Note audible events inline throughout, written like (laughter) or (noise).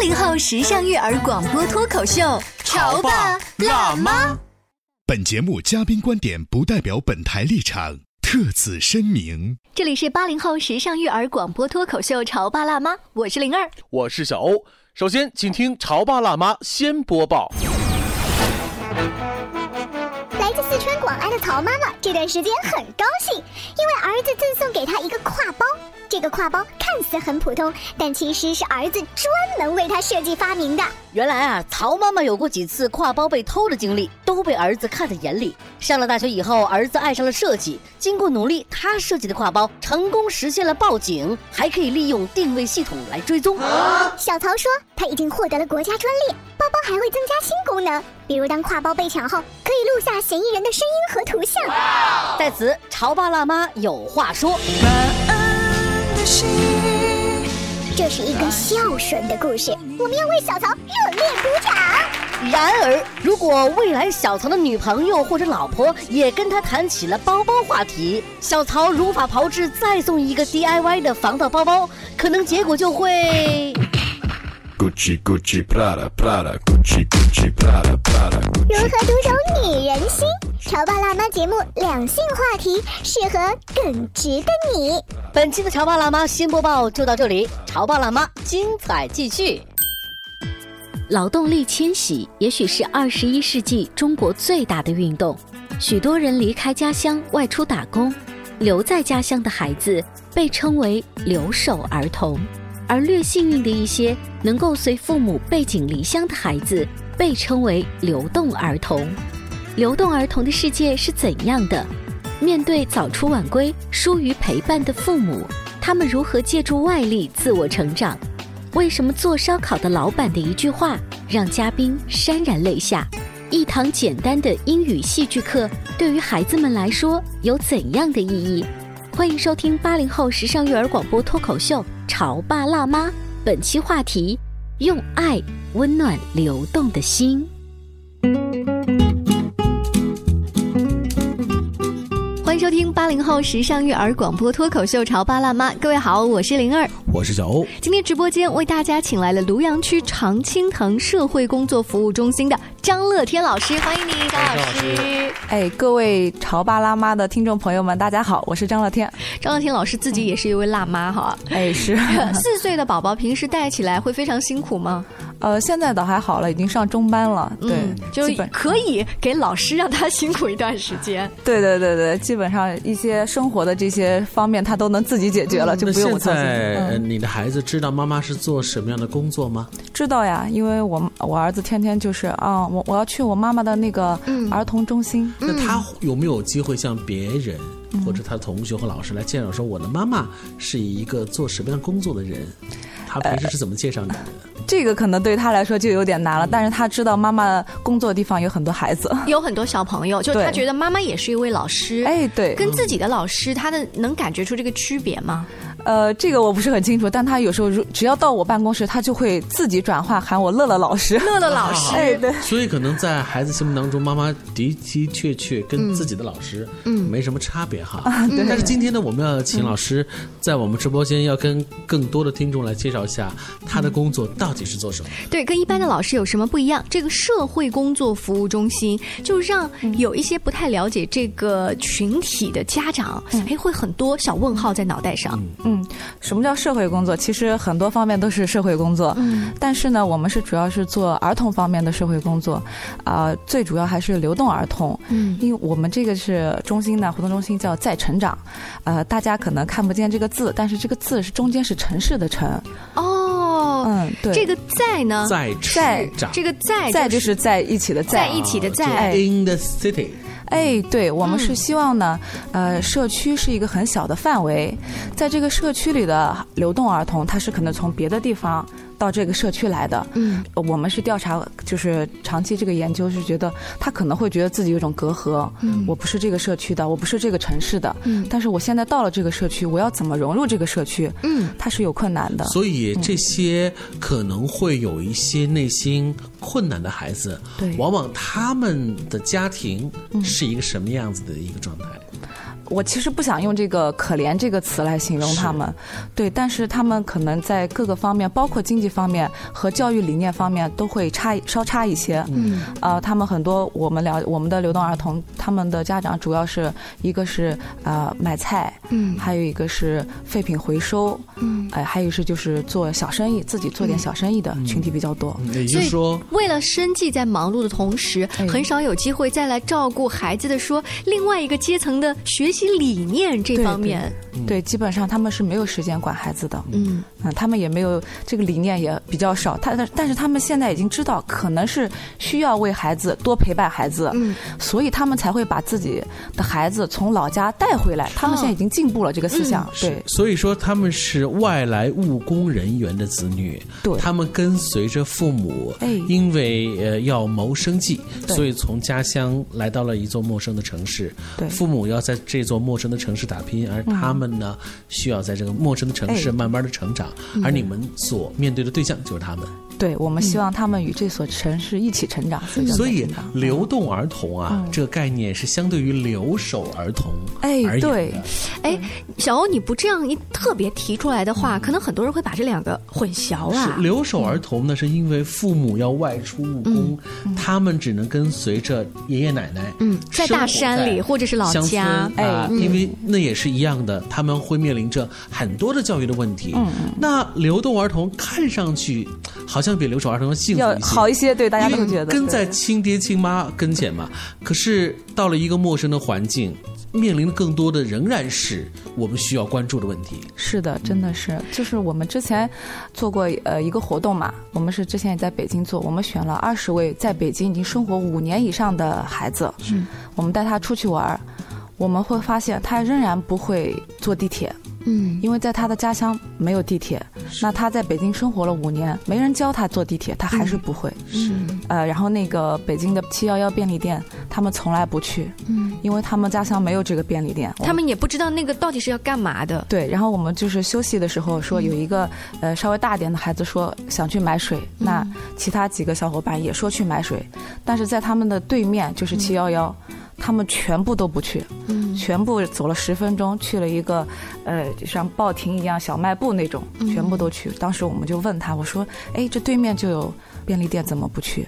八零后时尚育儿广播脱口秀，潮爸辣妈。本节目嘉宾观点不代表本台立场，特此声明。这里是八零后时尚育儿广播脱口秀，潮爸辣妈，我是灵儿，我是小欧。首先，请听潮爸辣妈先播报。来自四川广安的曹妈妈这段时间很高兴，因为儿子赠送给她一个挎包。这个挎包看似很普通，但其实是儿子专门为他设计发明的。原来啊，曹妈妈有过几次挎包被偷的经历，都被儿子看在眼里。上了大学以后，儿子爱上了设计，经过努力，他设计的挎包成功实现了报警，还可以利用定位系统来追踪。小曹说，他已经获得了国家专利，包包还会增加新功能，比如当挎包被抢后，可以录下嫌疑人的声音和图像。在此，潮爸辣妈有话说。这是一个孝顺的故事，我们要为小曹热烈鼓掌。然而，如果未来小曹的女朋友或者老婆也跟他谈起了包包话题，小曹如法炮制再送一个 DIY 的防盗包包，可能结果就会。Gucci Gucci Prada Prada Gucci Gucci Prada Prada。如何读懂女人心？潮爸辣妈节目两性话题，适合耿直的你。本期的潮爸辣妈新播报就到这里，潮爸辣妈精彩继续。劳动力迁徙也许是二十一世纪中国最大的运动，许多人离开家乡外出打工，留在家乡的孩子被称为留守儿童。而略幸运的一些能够随父母背井离乡的孩子，被称为流动儿童。流动儿童的世界是怎样的？面对早出晚归、疏于陪伴的父母，他们如何借助外力自我成长？为什么做烧烤的老板的一句话让嘉宾潸然泪下？一堂简单的英语戏剧课对于孩子们来说有怎样的意义？欢迎收听八零后时尚育儿广播脱口秀《潮爸辣妈》，本期话题：用爱温暖流动的心。欢迎收听八零后时尚育儿广播脱口秀《潮爸辣妈》，各位好，我是灵儿，我是小欧。今天直播间为大家请来了庐阳区常青藤社会工作服务中心的张乐天老师，欢迎你，张老师。哎，各位潮爸辣妈的听众朋友们，大家好，我是张乐天。张乐天老师自己也是一位辣妈哈。哎，是。(laughs) 四岁的宝宝平时带起来会非常辛苦吗？呃，现在倒还好了，已经上中班了。对，就可以给老师让他辛苦一段时间。对对对对，基本上一些生活的这些方面，他都能自己解决了，就不用我操心。现在你的孩子知道妈妈是做什么样的工作吗？知道呀，因为我我儿子天天就是啊，我我要去我妈妈的那个儿童中心。那他有没有机会向别人或者他同学和老师来介绍说，我的妈妈是一个做什么样工作的人？他平时是怎么介绍你的？(laughs) 这个可能对他来说就有点难了，但是他知道妈妈工作的地方有很多孩子，(laughs) 有很多小朋友，就他觉得妈妈也是一位老师。哎，对，跟自己的老师，他的能感觉出这个区别吗？呃，这个我不是很清楚，但他有时候如只要到我办公室，他就会自己转化喊我乐乐老师，乐乐老师。(laughs) 哎，对。所以可能在孩子心目当中，妈妈的的确确跟自己的老师嗯没什么差别哈。对。但是今天呢，我们要请老师在我们直播间要跟更多的听众来介绍一下他的工作到底是做什么。对，跟一般的老师有什么不一样？这个社会工作服务中心就让有一些不太了解这个群体的家长，哎，会很多小问号在脑袋上。嗯，什么叫社会工作？其实很多方面都是社会工作。嗯，但是呢，我们是主要是做儿童方面的社会工作，啊、最主要还是流动儿童。嗯，因为我们这个是中心呢，活动中心叫在成长，呃，大家可能看不见这个字，但是这个字是中间是城市的城。哦，嗯，对，这个在呢，在在长这个在在就是在一起的在在一起的在，in the city，哎，对，我们嗯是希望呢，呃，社区是一个很小的范围，在这个社区里的流动儿童，他是可能从别的地方到这个社区来的。嗯，我们是调查，就是长期这个研究是觉得他可能会觉得自己有一种隔阂，嗯我不是这个社区的，我不是这个城市的，嗯但是我现在到了这个社区，我要怎么融入这个社区？嗯，他是有困难的。所以这些可能会有一些内心困难的孩子，对往往他们的家庭是一个什么样子的一个状态？我其实不想用这个“可怜”这个词来形容他们，对，但是他们可能在各个方面，包括经济方面和教育理念方面，都会差稍差一些。嗯，呃，他们很多我们了我们的流动儿童，他们的家长主要是一个是呃买菜，嗯。还有一个是废品回收，嗯，呃，还有是就是做小生意，自己做点小生意的群体比较多。也就所以是说，为了生计在忙碌的同时，哎。很少有机会再来照顾孩子的说另外一个阶层的学习理念这方面。对，基本上他们是没有时间管孩子的。嗯。嗯，他们也没有这个理念，也比较少。他但是他们现在已经知道，可能是需要为孩子多陪伴孩子，嗯，所以他们才会把自己的孩子从老家带回来。他们现在已经进步了这个思想，对。所以说他们是外来务工人员的子女，对。他们跟随着父母，哎。因为呃要谋生计，所以从家乡来到了一座陌生的城市，对。父母要在这座陌生的城市打拼，而他们呢、需要在这个陌生的城市哎。慢慢的成长，而你们所面对的对象就是他们。对，我们希望他们与这所城市一起成长，所以流动儿童啊，这个概念是相对于留守儿童哎而言对。的。哎，小欧，你不这样一特别提出来的话，可能很多人会把这两个混淆啊。是。留守儿童呢，是因为父母要外出务工，他们只能跟随着爷爷奶奶，嗯在大山里或者是老乡家啊，哎因为那也是一样的，他们会面临着很多的教育的问题。嗯，那流动儿童看上去好像比留守儿童要幸福要一些，好一些，对大家都觉得跟在亲爹亲妈跟前嘛。可是到了一个陌生的环境，面临的更多的仍然是我们需要关注的问题。是的，真的是，就是我们之前做过呃一个活动嘛，我们是之前也在北京做，我们选了二十位在北京已经生活五年以上的孩子，嗯，我们带他出去玩，我们会发现他仍然不会坐地铁，嗯。因为在他的家乡没有地铁，那他在北京生活了五年，没人教他坐地铁，他还是不会。嗯。呃，然后那个北京的七幺幺便利店，他们从来不去，嗯，因为他们家乡没有这个便利店。他们也不知道那个到底是要干嘛的。对，然后我们就是休息的时候说，有一个呃稍微大一点的孩子说想去买水，那其他几个小伙伴也说去买水，但是在他们的对面就是七幺幺，他们全部都不去，嗯全部走了十分钟去了一个呃就像报亭一样小卖部那种，全部都去。当时我们就问他，我说，哎，这对面就有便利店，怎么不去？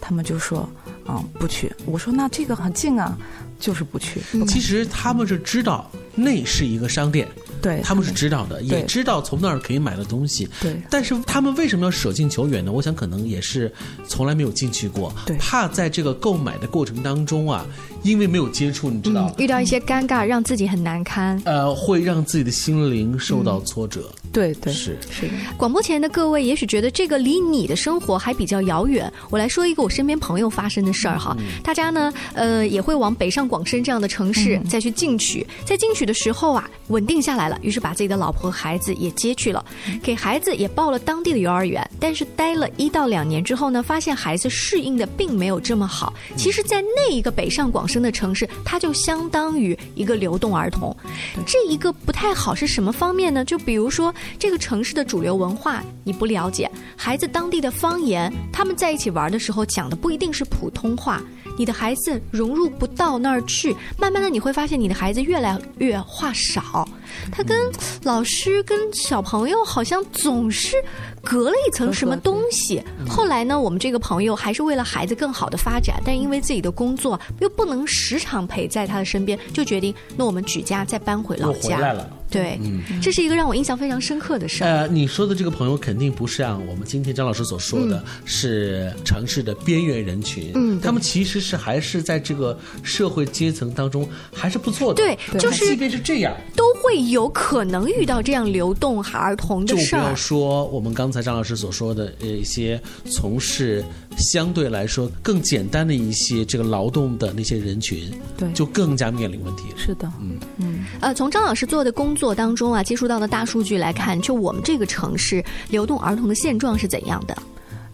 他们就说，嗯，不去。我说那这个很近啊，就是不去。不其实他们是知道那是一个商店，对他们是知道的，也知道从那儿可以买到东西。对但是他们为什么要舍近求远呢？我想可能也是从来没有进去过，对怕在这个购买的过程当中啊，因为没有接触，你知道。遇到一些尴尬，让自己很难堪。呃，会让自己的心灵受到挫折。对对是是的。广播前的各位也许觉得这个离你的生活还比较遥远。我来说一个我身边朋友发生的事儿哈，大家呢，呃，也会往北上广深这样的城市再去进取，在进取的时候啊，稳定下来了，于是把自己的老婆和孩子也接去了，给孩子也报了当地的幼儿园，但是待了一到两年之后呢，发现孩子适应的并没有这么好。其实，在那一个北上广深的城市，他就相当于一个流动儿童。这一个不太好是什么方面呢？就比如说这个城市的主流文化你不了解，孩子当地的方言，他们在一起玩的时候讲的不一定是普通话，你的孩子融入不到那儿去，慢慢的你会发现你的孩子越来越话少，他跟老师跟小朋友好像总是隔了一层什么东西。后来呢，我们这个朋友还是为了孩子更好的发展，但因为自己的工作又不能时常陪在他的身边，就决定那我们举家再搬回老家。来了。对，这是一个让我印象非常深刻的事儿。呃，你说的这个朋友肯定不是像我们今天张老师所说的，是城市的边缘人群。嗯他们其实是还是在这个社会阶层当中还是不错的。对就是即便是这样，都会有可能遇到这样流动儿童的就不要。说我们刚才张老师所说的呃一些从事相对来说更简单的一些这个劳动的那些人群，对就更加面临问题了。是的，嗯嗯呃，从张老师做的工作当中啊，接触到的大数据来看，就我们这个城市流动儿童的现状是怎样的？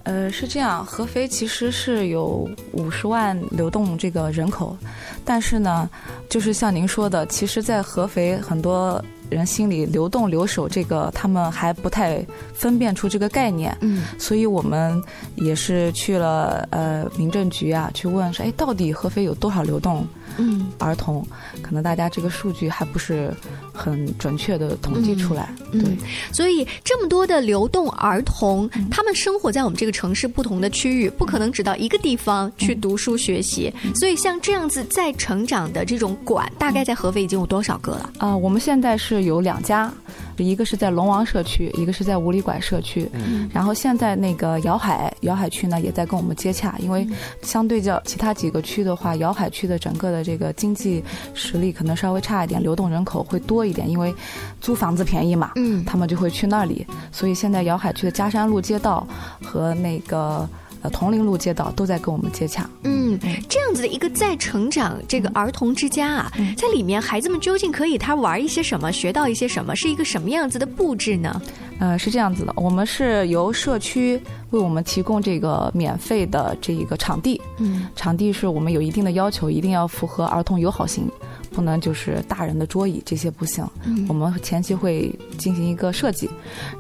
呃，是这样，合肥其实是有五十万流动这个人口，但是呢，就是像您说的，其实，在合肥很多人心里，流动留守这个他们还不太分辨出这个概念，嗯，所以我们也是去了呃民政局啊，去问说，哎，到底合肥有多少流动嗯儿童？可能大家这个数据还不是很准确的统计出来，对。嗯，所以这么多的流动儿童，他们生活在我们这个城市不同的区域，不可能只到一个地方去读书学习。所以像这样子在成长的这种馆，大概在合肥已经有多少个了？啊、我们现在是有两家，一个是在龙王社区，一个是在五里拐社区。嗯然后现在那个瑶海瑶海区呢，也在跟我们接洽，因为相对较其他几个区的话，瑶海区的整个的这个经济实力可能稍微差一点，流动人口会多一点，因为租房子便宜嘛，嗯他们就会去那里。所以现在瑶海区的嘉山路街道和那个呃铜陵路街道都在跟我们接洽。嗯，这样子的一个在成长这个儿童之家啊，在里面孩子们究竟可以他玩一些什么，学到一些什么，是一个什么样子的布置呢？呃，是这样子的，我们是由社区为我们提供这个免费的这一个场地，嗯。场地是我们有一定的要求，一定要符合儿童友好型，不能就是大人的桌椅这些不行。嗯我们前期会进行一个设计，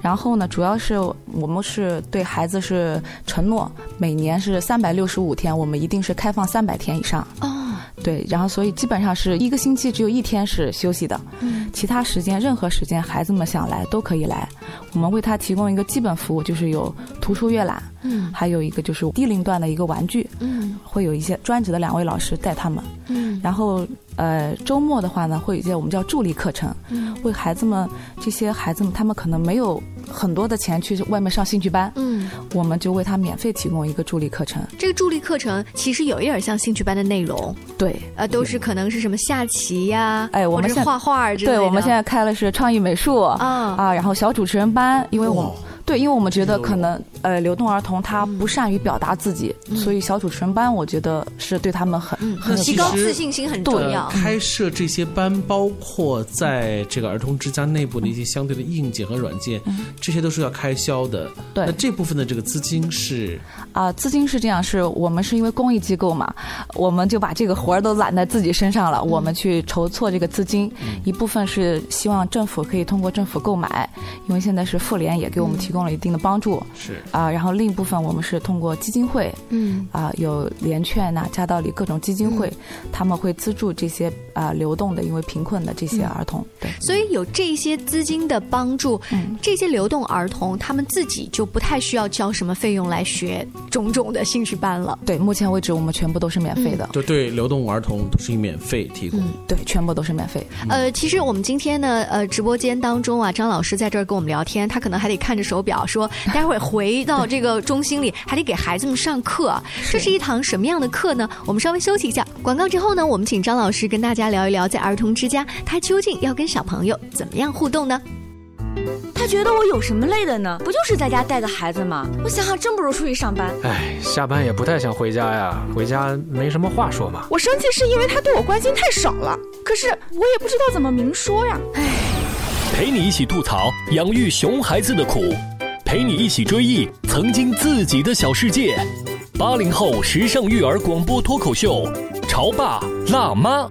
然后呢，主要是我们是对孩子是承诺，每年是三百六十五天，我们一定是开放三百天以上。哦，对，然后所以基本上是一个星期只有一天是休息的，嗯其他时间任何时间孩子们想来都可以来。我们为他提供一个基本服务，就是有图书阅览，嗯还有一个就是低龄段的一个玩具，嗯会有一些专职的两位老师带他们。嗯然后呃，周末的话呢，会有一些我们叫助力课程，嗯为孩子们这些孩子们他们可能没有很多的钱去外面上兴趣班，嗯，我们就为他免费提供一个助力课程。这个助力课程其实有一点像兴趣班的内容，对，呃，都是可能是什么下棋呀，哎我们是画画之类的。对，我们现在开了是创意美术啊。啊，然后小主持人班，因为我们哇对，因为我们觉得可能呃流动儿童他不善于表达自己，所以小主持人班我觉得是对他们很嗯很提高自信心很重呃要。开设这些班，包括在这个儿童之家内部的一些相对的硬件和软件，这些都是要开销的。对。那这部分的这个资金是啊，资金是这样，是我们是因为公益机构嘛，我们就把这个活儿都揽在自己身上了，我们去筹措这个资金，一部分是希望政府可以通过政府购买，因为现在是妇联也给我们提供了一定的帮助是。啊，然后另一部分我们是通过基金会，嗯。啊，有联券呐、加道里各种基金会，他们会资助这些啊流动的因为贫困的这些儿童，对。所以有这些资金的帮助，嗯这些流动儿童他们自己就不太需要交什么费用来学种种的兴趣班了。对，目前为止我们全部都是免费的，就对流动儿童都是免费提供。对，全部都是免费。呃，其实我们今天呢，呃，直播间当中啊，张老师在这儿跟我们聊天，他可能还得看着手表，说待会儿回到这个中心里，还得给孩子们上课。这是一堂什么样的课呢？我们稍微休息一下，广告之后呢，我们请张老师跟大家聊一聊，在儿童之家，他究竟要跟小朋友怎么样互动呢？他觉得我有什么累的呢？不就是在家带个孩子吗？我想想，真不如出去上班。哎，下班也不太想回家呀，回家没什么话说嘛。我生气是因为他对我关心太少了，可是我也不知道怎么明说呀。哎陪你一起吐槽养育熊孩子的苦，陪你一起追忆曾经自己的小世界。八零后时尚育儿广播脱口秀，潮爸辣妈。《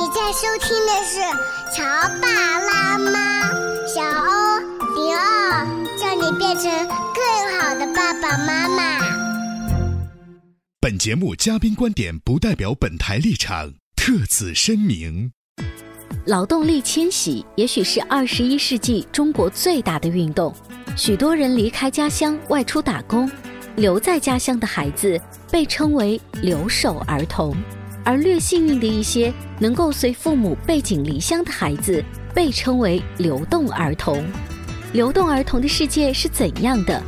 你在收听的是《潮爸辣妈》，小欧零二，叫你变成更好的爸爸妈妈。本节目嘉宾观点不代表本台立场，特此声明。劳动力迁徙也许是二十一世纪中国最大的运动，许多人离开家乡外出打工，留在家乡的孩子被称为留守儿童，而略幸运的一些能够随父母背井离乡的孩子被称为流动儿童。流动儿童的世界是怎样的？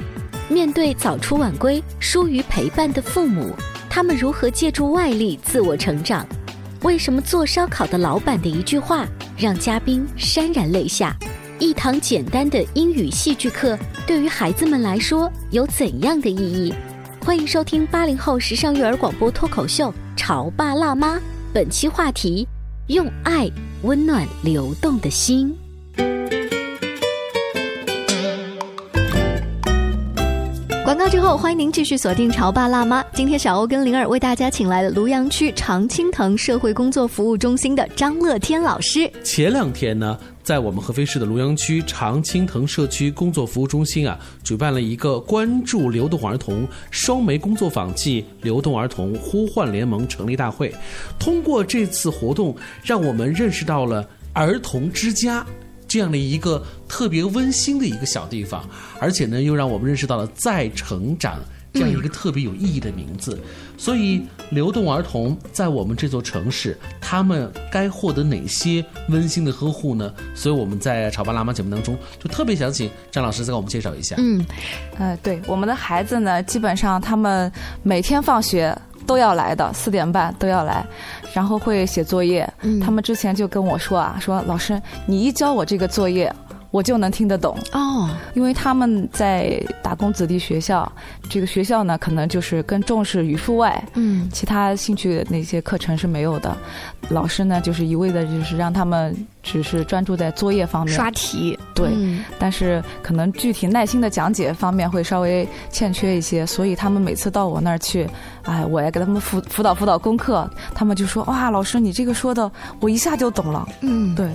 面对早出晚归、疏于陪伴的父母，他们如何借助外力自我成长？为什么做烧烤的老板的一句话让嘉宾潸然泪下？一堂简单的英语戏剧课对于孩子们来说有怎样的意义？欢迎收听八零后时尚育儿广播脱口秀《潮爸辣妈》，本期话题：用爱温暖流动的心。广告之后，欢迎您继续锁定《潮爸辣妈》。今天小欧跟灵儿为大家请来了庐阳区常青藤社会工作服务中心的张乐天老师。前两天呢，在我们合肥市的庐阳区常青藤社区工作服务中心啊，举办了一个关注流动儿童双媒工作坊暨流动儿童呼唤联盟成立大会。通过这次活动，让我们认识到了儿童之家。这样的一个特别温馨的一个小地方，而且呢，又让我们认识到了再成长这样一个特别有意义的名字。所以，流动儿童在我们这座城市，他们该获得哪些温馨的呵护呢？所以我们在《潮爸辣妈》节目当中，就特别想请张老师再给我们介绍一下。嗯，呃，对，我们的孩子呢，基本上他们每天放学。都要来的，四点半都要来，然后会写作业。他们之前就跟我说啊，说老师，你一教我这个作业。我就能听得懂。哦，因为他们在打工子弟学校，这个学校呢，可能就是更重视语数外，嗯，其他兴趣那些课程是没有的。老师呢，就是一味的，就是让他们只是专注在作业方面刷题，对，但是可能具体耐心的讲解方面会稍微欠缺一些，所以他们每次到我那儿去，哎，我也给他们辅辅导辅导功课，他们就说哇，老师你这个说的我一下就懂了，嗯，对，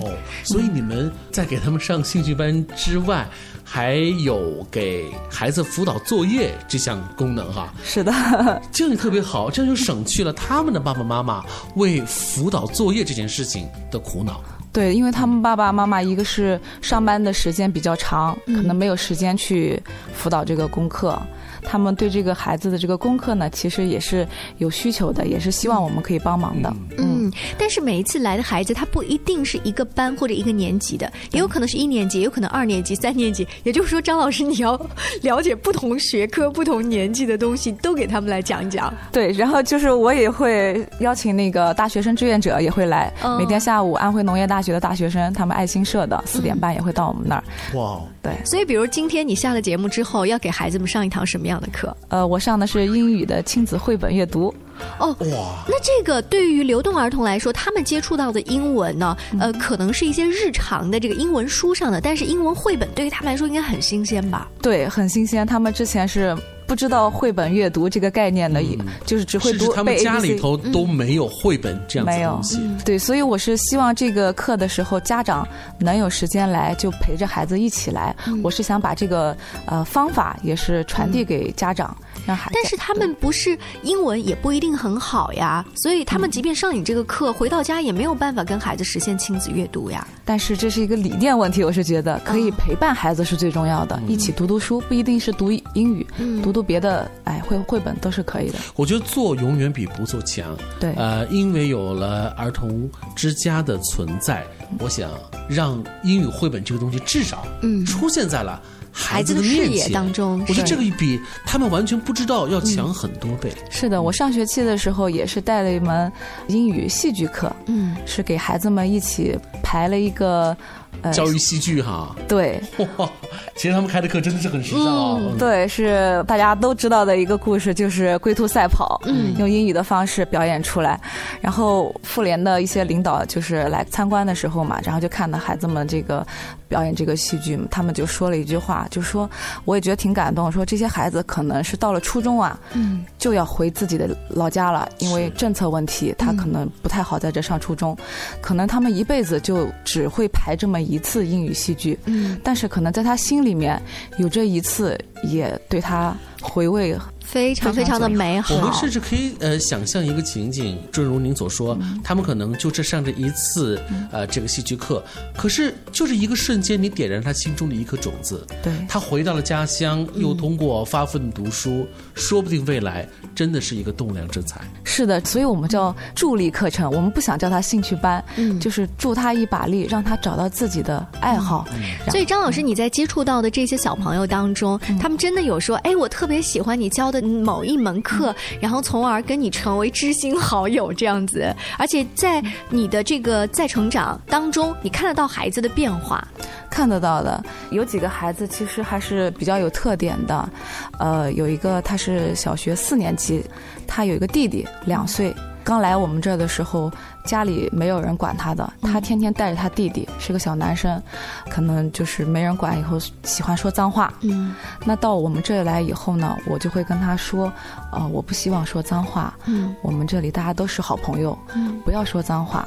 所以你们在给他们上兴趣。班之外，还有给孩子辅导作业这项功能哈。是的，(laughs) 这样也特别好，这样就省去了他们的爸爸妈妈为辅导作业这件事情的苦恼。对，因为他们爸爸妈妈一个是上班的时间比较长，可能没有时间去辅导这个功课。他们对这个孩子的这个功课呢，其实也是有需求的，也是希望我们可以帮忙的。嗯，但是每一次来的孩子，他不一定是一个班或者一个年级的，也有可能是一年级，也有可能二年级、三年级。也就是说，张老师，你要了解不同学科、不同年级的东西，都给他们来讲讲。对，然后就是我也会邀请那个大学生志愿者也会来，每天下午安徽农业大学的大学生，他们爱心社的四点半也会到我们那儿。哇，对。所以，比如今天你下了节目之后，要给孩子们上一堂什么样的课？呃，我上的是英语的亲子绘本阅读。哦，哇！那这个对于流动儿童来说，他们接触到的英文呢，呃，可能是一些日常的这个英文书上的，但是英文绘本对于他们来说应该很新鲜吧？对，很新鲜。他们之前是。不知道绘本阅读这个概念的，就是只会读。他们家里头都没有绘本这样子东西。对，所以我是希望这个课的时候，家长能有时间来，就陪着孩子一起来。我是想把这个呃方法也是传递给家长，让孩子。但是他们不是英文也不一定很好呀，所以他们即便上你这个课，回到家也没有办法跟孩子实现亲子阅读呀。但是这是一个理念问题，我是觉得可以陪伴孩子是最重要的，一起读读书，不一定是读英语，读读。读别的，哎，绘绘本都是可以的。我觉得做永远比不做强。对，呃，因为有了儿童之家的存在，我想让英语绘本这个东西至少嗯出现在了孩子的视野当中。我觉得这个比他们完全不知道要强很多倍。是的，我上学期的时候也是带了一门英语戏剧课，嗯，是给孩子们一起排了一个。教育戏剧哈，对，(laughs) 其实他们开的课真的是很时尚啊。对，是大家都知道的一个故事，就是龟兔赛跑，嗯，用英语的方式表演出来。然后妇联的一些领导就是来参观的时候嘛，然后就看到孩子们这个表演这个戏剧，他们就说了一句话，就说我也觉得挺感动，说这些孩子可能是到了初中啊，嗯，就要回自己的老家了，因为政策问题，他可能不太好在这上初中，可能他们一辈子就只会排这么一次英语戏剧，嗯，但是可能在他心里面有这一次，也对他回味。非常非常的美好。我们甚至可以呃想象一个情景，正如您所说，他们可能就这上这一次呃这个戏剧课，可是就是一个瞬间，你点燃他心中的一颗种子，对。他回到了家乡，又通过发奋读书，说不定未来真的是一个栋梁之才。是的，所以我们叫助力课程，我们不想叫他兴趣班，嗯。就是助他一把力，让他找到自己的爱好。然所以张老师，你在接触到的这些小朋友当中，他们真的有说，哎，我特别喜欢你教的某一门课，然后从而跟你成为知心好友这样子。而且在你的这个再成长当中，你看得到孩子的变化。看得到的，有几个孩子其实还是比较有特点的，呃，有一个他是小学四年级，他有一个弟弟两岁，刚来我们这儿的时候，家里没有人管他的，他天天带着他弟弟，是个小男生，可能就是没人管，以后喜欢说脏话。嗯，那到我们这里来以后呢，我就会跟他说，呃，我不希望说脏话，嗯，我们这里大家都是好朋友，嗯不要说脏话。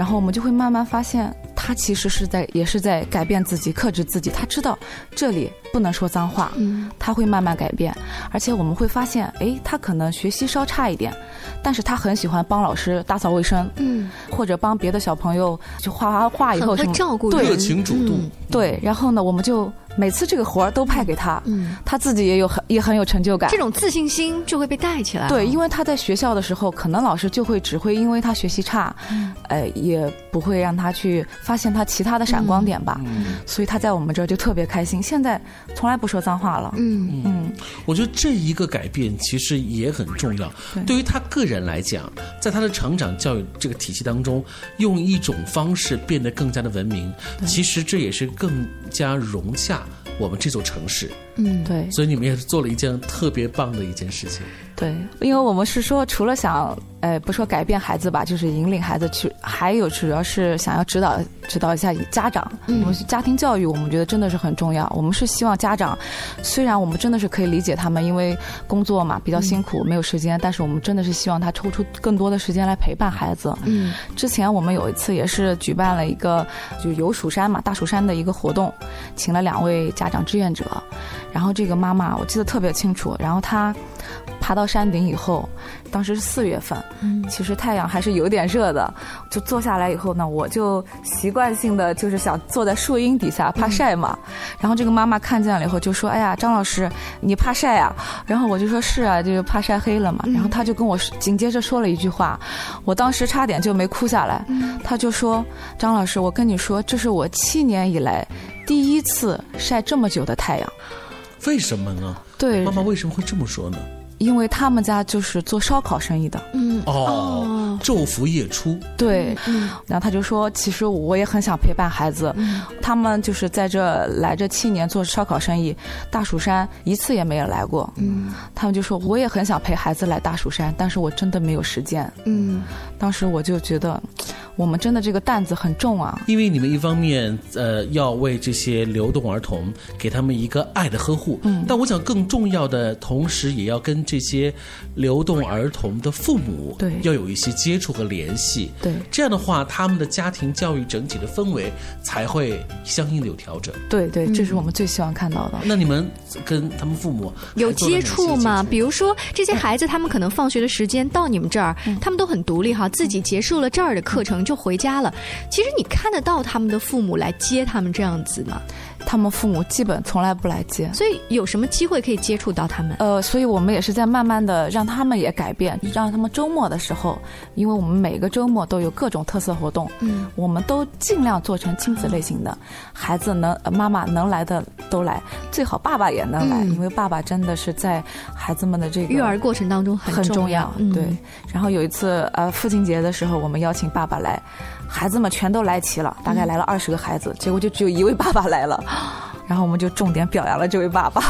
然后我们就会慢慢发现，他其实是在也是在改变自己，克制自己。他知道这里不能说脏话，嗯他会慢慢改变。而且我们会发现，哎，他可能学习稍差一点，但是他很喜欢帮老师打扫卫生，嗯，或者帮别的小朋友就画画画以后很会什么照顾对人热情主动嗯对，然后呢，我们就每次这个活儿都派给他，嗯，他自己也有很也很有成就感。这种自信心就会被带起来。对，因为他在学校的时候，可能老师就会只会因为他学习差，嗯呃，也不会让他去发现他其他的闪光点吧。嗯所以他在我们这儿就特别开心。现在从来不说脏话了。嗯嗯，我觉得这一个改变其实也很重要。对对于他个人来讲，在他的成长教育这个体系当中，用一种方式变得更加的文明，其实这也是更加融洽我们这座城市。嗯，对。所以你们也是做了一件特别棒的一件事情。对，因为我们是说，除了想，呃，不说改变孩子吧，就是引领孩子去，还有主要是想要指导指导一下家长。嗯我们家庭教育，我们觉得真的是很重要。我们是希望家长，虽然我们真的是可以理解他们，因为工作嘛比较辛苦，没有时间，但是我们真的是希望他抽出更多的时间来陪伴孩子。嗯，之前我们有一次也是举办了一个就游蜀山嘛，大蜀山的一个活动，请了两位家长志愿者，然后这个妈妈我记得特别清楚，然后她爬到山顶以后，当时是四月份，嗯其实太阳还是有点热的，就坐下来以后呢，我就习惯性的就是想坐在树荫底下怕晒嘛，然后这个妈妈看见了以后就说：“哎呀，张老师，你怕晒啊？”然后我就说：“是啊，就是怕晒黑了嘛。”然后她就跟我紧接着说了一句话，我当时差点就没哭下来。她就说：“张老师，我跟你说，这是我七年以来第一次晒这么久的太阳。”为什么呢？对，妈妈为什么会这么说呢？因为他们家就是做烧烤生意的。嗯哦，昼伏夜出。对，嗯然后他就说，其实我也很想陪伴孩子，他们就是在这来这七年做烧烤生意，大蜀山一次也没有来过。嗯，他们就说我也很想陪孩子来大蜀山，但是我真的没有时间。嗯，当时我就觉得，我们真的这个担子很重啊。因为你们一方面呃要为这些流动儿童给他们一个爱的呵护，嗯但我想更重要的，同时也要跟这些流动儿童的父母对要有一些接触和联系，对这样的话，他们的家庭教育整体的氛围才会相应的有调整。对对，这是我们最希望看到的。那你们跟他们父母有接触吗？比如说这些孩子，他们可能放学的时间到你们这儿，他们都很独立哈，自己结束了这儿的课程就回家了。其实你看得到他们的父母来接他们这样子吗？他们父母基本从来不来接，所以有什么机会可以接触到他们？呃，所以我们也是在慢慢的让他们也改变，让他们周末的时候，因为我们每个周末都有各种特色活动，嗯，我们都尽量做成亲子类型的，孩子能、呃妈妈能来的都来，最好爸爸也能来，嗯因为爸爸真的是在孩子们的这个育儿过程当中很很重要，嗯对。然后有一次呃父亲节的时候，我们邀请爸爸来，孩子们全都来齐了，大概来了二十个孩子，结果就只有一位爸爸来了。(laughs) 然后我们就重点表扬了这位爸爸。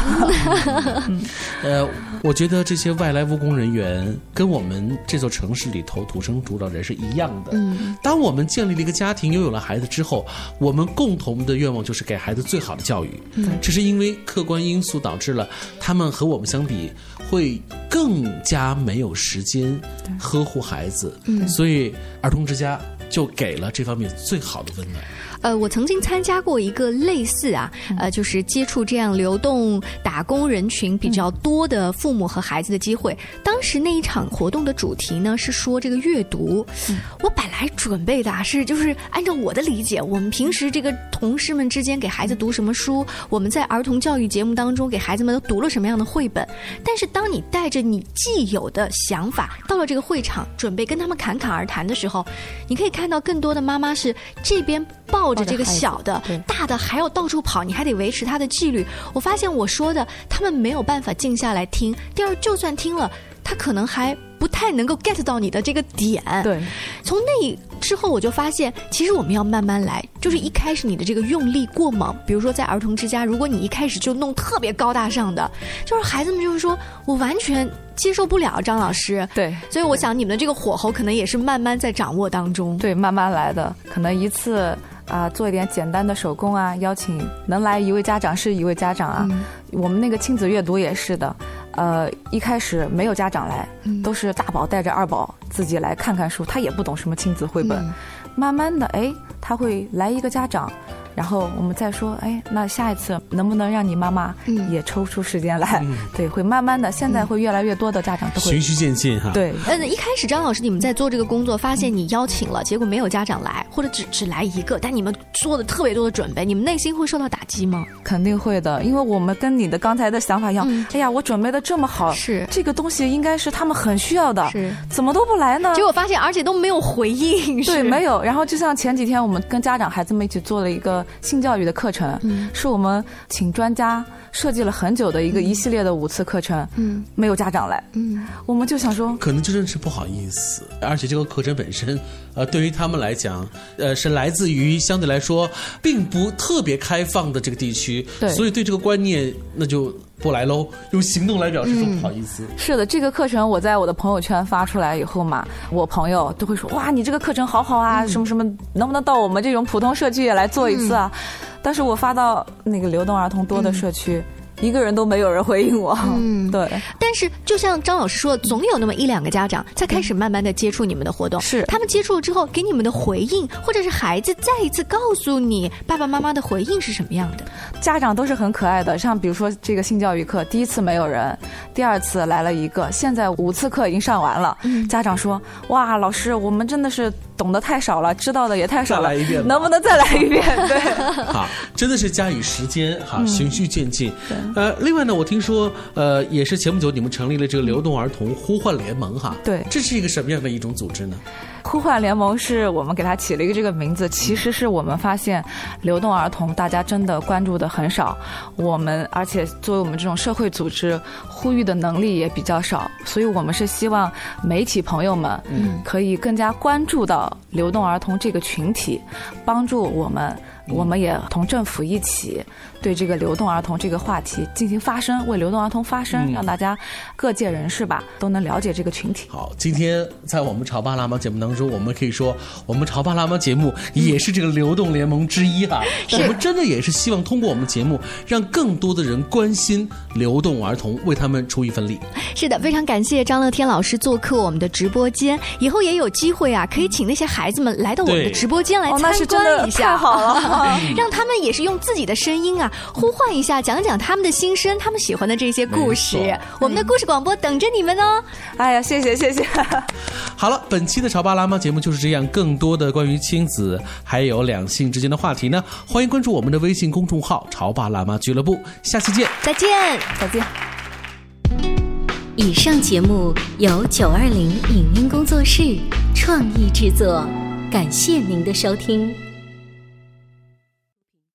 (laughs) 呃，我觉得这些外来务工人员跟我们这座城市里头土生土长人是一样的。嗯，当我们建立了一个家庭，拥有了孩子之后，我们共同的愿望就是给孩子最好的教育。嗯只是因为客观因素导致了他们和我们相比会更加没有时间呵护孩子，嗯所以儿童之家就给了这方面最好的温暖。呃，我曾经参加过一个类似啊，呃，就是接触这样流动打工人群比较多的父母和孩子的机会。当时那一场活动的主题呢是说这个阅读。我本来准备的啊是就是按照我的理解，我们平时这个同事们之间给孩子读什么书，我们在儿童教育节目当中给孩子们都读了什么样的绘本。但是当你带着你既有的想法到了这个会场，准备跟他们侃侃而谈的时候，你可以看到更多的妈妈是这边抱着这个小的，大的还要到处跑，你还得维持他的纪律。我发现我说的，他们没有办法静下来听。第二，就算听了，他可能还不太能够 get 到你的这个点。对，从那之后，我就发现，其实我们要慢慢来。就是一开始你的这个用力过猛，比如说在儿童之家，如果你一开始就弄特别高大上的，就是孩子们就是说我完全接受不了张老师。对，所以我想你们的这个火候可能也是慢慢在掌握当中。对，慢慢来的，可能一次啊、做一点简单的手工啊，邀请能来一位家长是一位家长啊。我们那个亲子阅读也是的，呃，一开始没有家长来，都是大宝带着二宝自己来看看书，他也不懂什么亲子绘本。慢慢的，哎，他会来一个家长，然后我们再说，哎，那下一次能不能让你妈妈也抽出时间来？(laughs) 对，会慢慢的，现在会越来越多的家长都会循序渐进哈。对，嗯，一开始张老师你们在做这个工作，发现你邀请了，结果没有家长来，或者只只来一个，但你们做的特别多的准备，你们内心会受到打击吗？肯定会的，因为我们跟你的刚才的想法一样。哎呀，我准备的这么好，是这个东西应该是他们很需要的，是怎么都不来呢？结果发现，而且都没有回应。对，没有。然后就像前几天我们跟家长孩子们一起做了一个性教育的课程，嗯。是我们请专家设计了很久的一个一系列的五次课程，嗯，没有家长来，嗯，我们就想说，可能真的是不好意思，而且这个课程本身，呃，对于他们来讲，呃，是来自于相对来说并不特别开放的这个地区，对。所以对这个观念那就不来喽，用行动来表示说不好意思。是的，这个课程我在我的朋友圈发出来以后嘛，我朋友都会说哇，你这个课程好好啊，什么什么，能不能到我们这种普通社区也来做一次啊？但是我发到那个流动儿童多的社区，一个人都没有人回应我。嗯，对。但是就像张老师说的，总有那么一两个家长在开始慢慢的接触你们的活动，是他们接触了之后给你们的回应，或者是孩子再一次告诉你爸爸妈妈的回应是什么样的？家长都是很可爱的，像比如说这个性教育课，第一次没有人，第二次来了一个，现在五次课已经上完了。家长说：“哇，老师，我们真的是懂得太少了，知道的也太少了，再来一遍能不能再来一遍？” (laughs) 对，好，真的是加以时间哈，嗯循序渐进。呃，另外呢，我听说呃，也是前不久你们成立了这个流动儿童呼唤联盟哈，对这是一个什么样的一种组织呢？呼唤联盟是我们给它起了一个这个名字，其实是我们发现流动儿童大家真的关注的很少，我们而且作为我们这种社会组织，呼吁的能力也比较少，所以我们是希望媒体朋友们嗯可以更加关注到流动儿童这个群体，帮助我们。我们也同政府一起对这个流动儿童这个话题进行发声，为流动儿童发声，嗯让大家各界人士吧都能了解这个群体。好，今天在我们潮爸辣妈节目当中，我们可以说，我们潮爸辣妈节目也是这个流动联盟之一哈。我们真的也是希望通过我们节目，让更多的人关心流动儿童，为他们出一份力。是的，非常感谢张乐天老师做客我们的直播间，以后也有机会啊，可以请那些孩子们来到我们的直播间来哦那参是真的观一下，太好了让他们也是用自己的声音啊，呼唤一下，讲讲他们的心声，他们喜欢的这些故事。我们的故事广播等着你们哦。哎呀，谢谢谢谢。好了，本期的潮爸辣妈节目就是这样。更多的关于亲子还有两性之间的话题呢，欢迎关注我们的微信公众号“潮爸辣妈俱乐部”。下期见。再见，再见。以上节目由九二零影音工作室创意制作，感谢您的收听。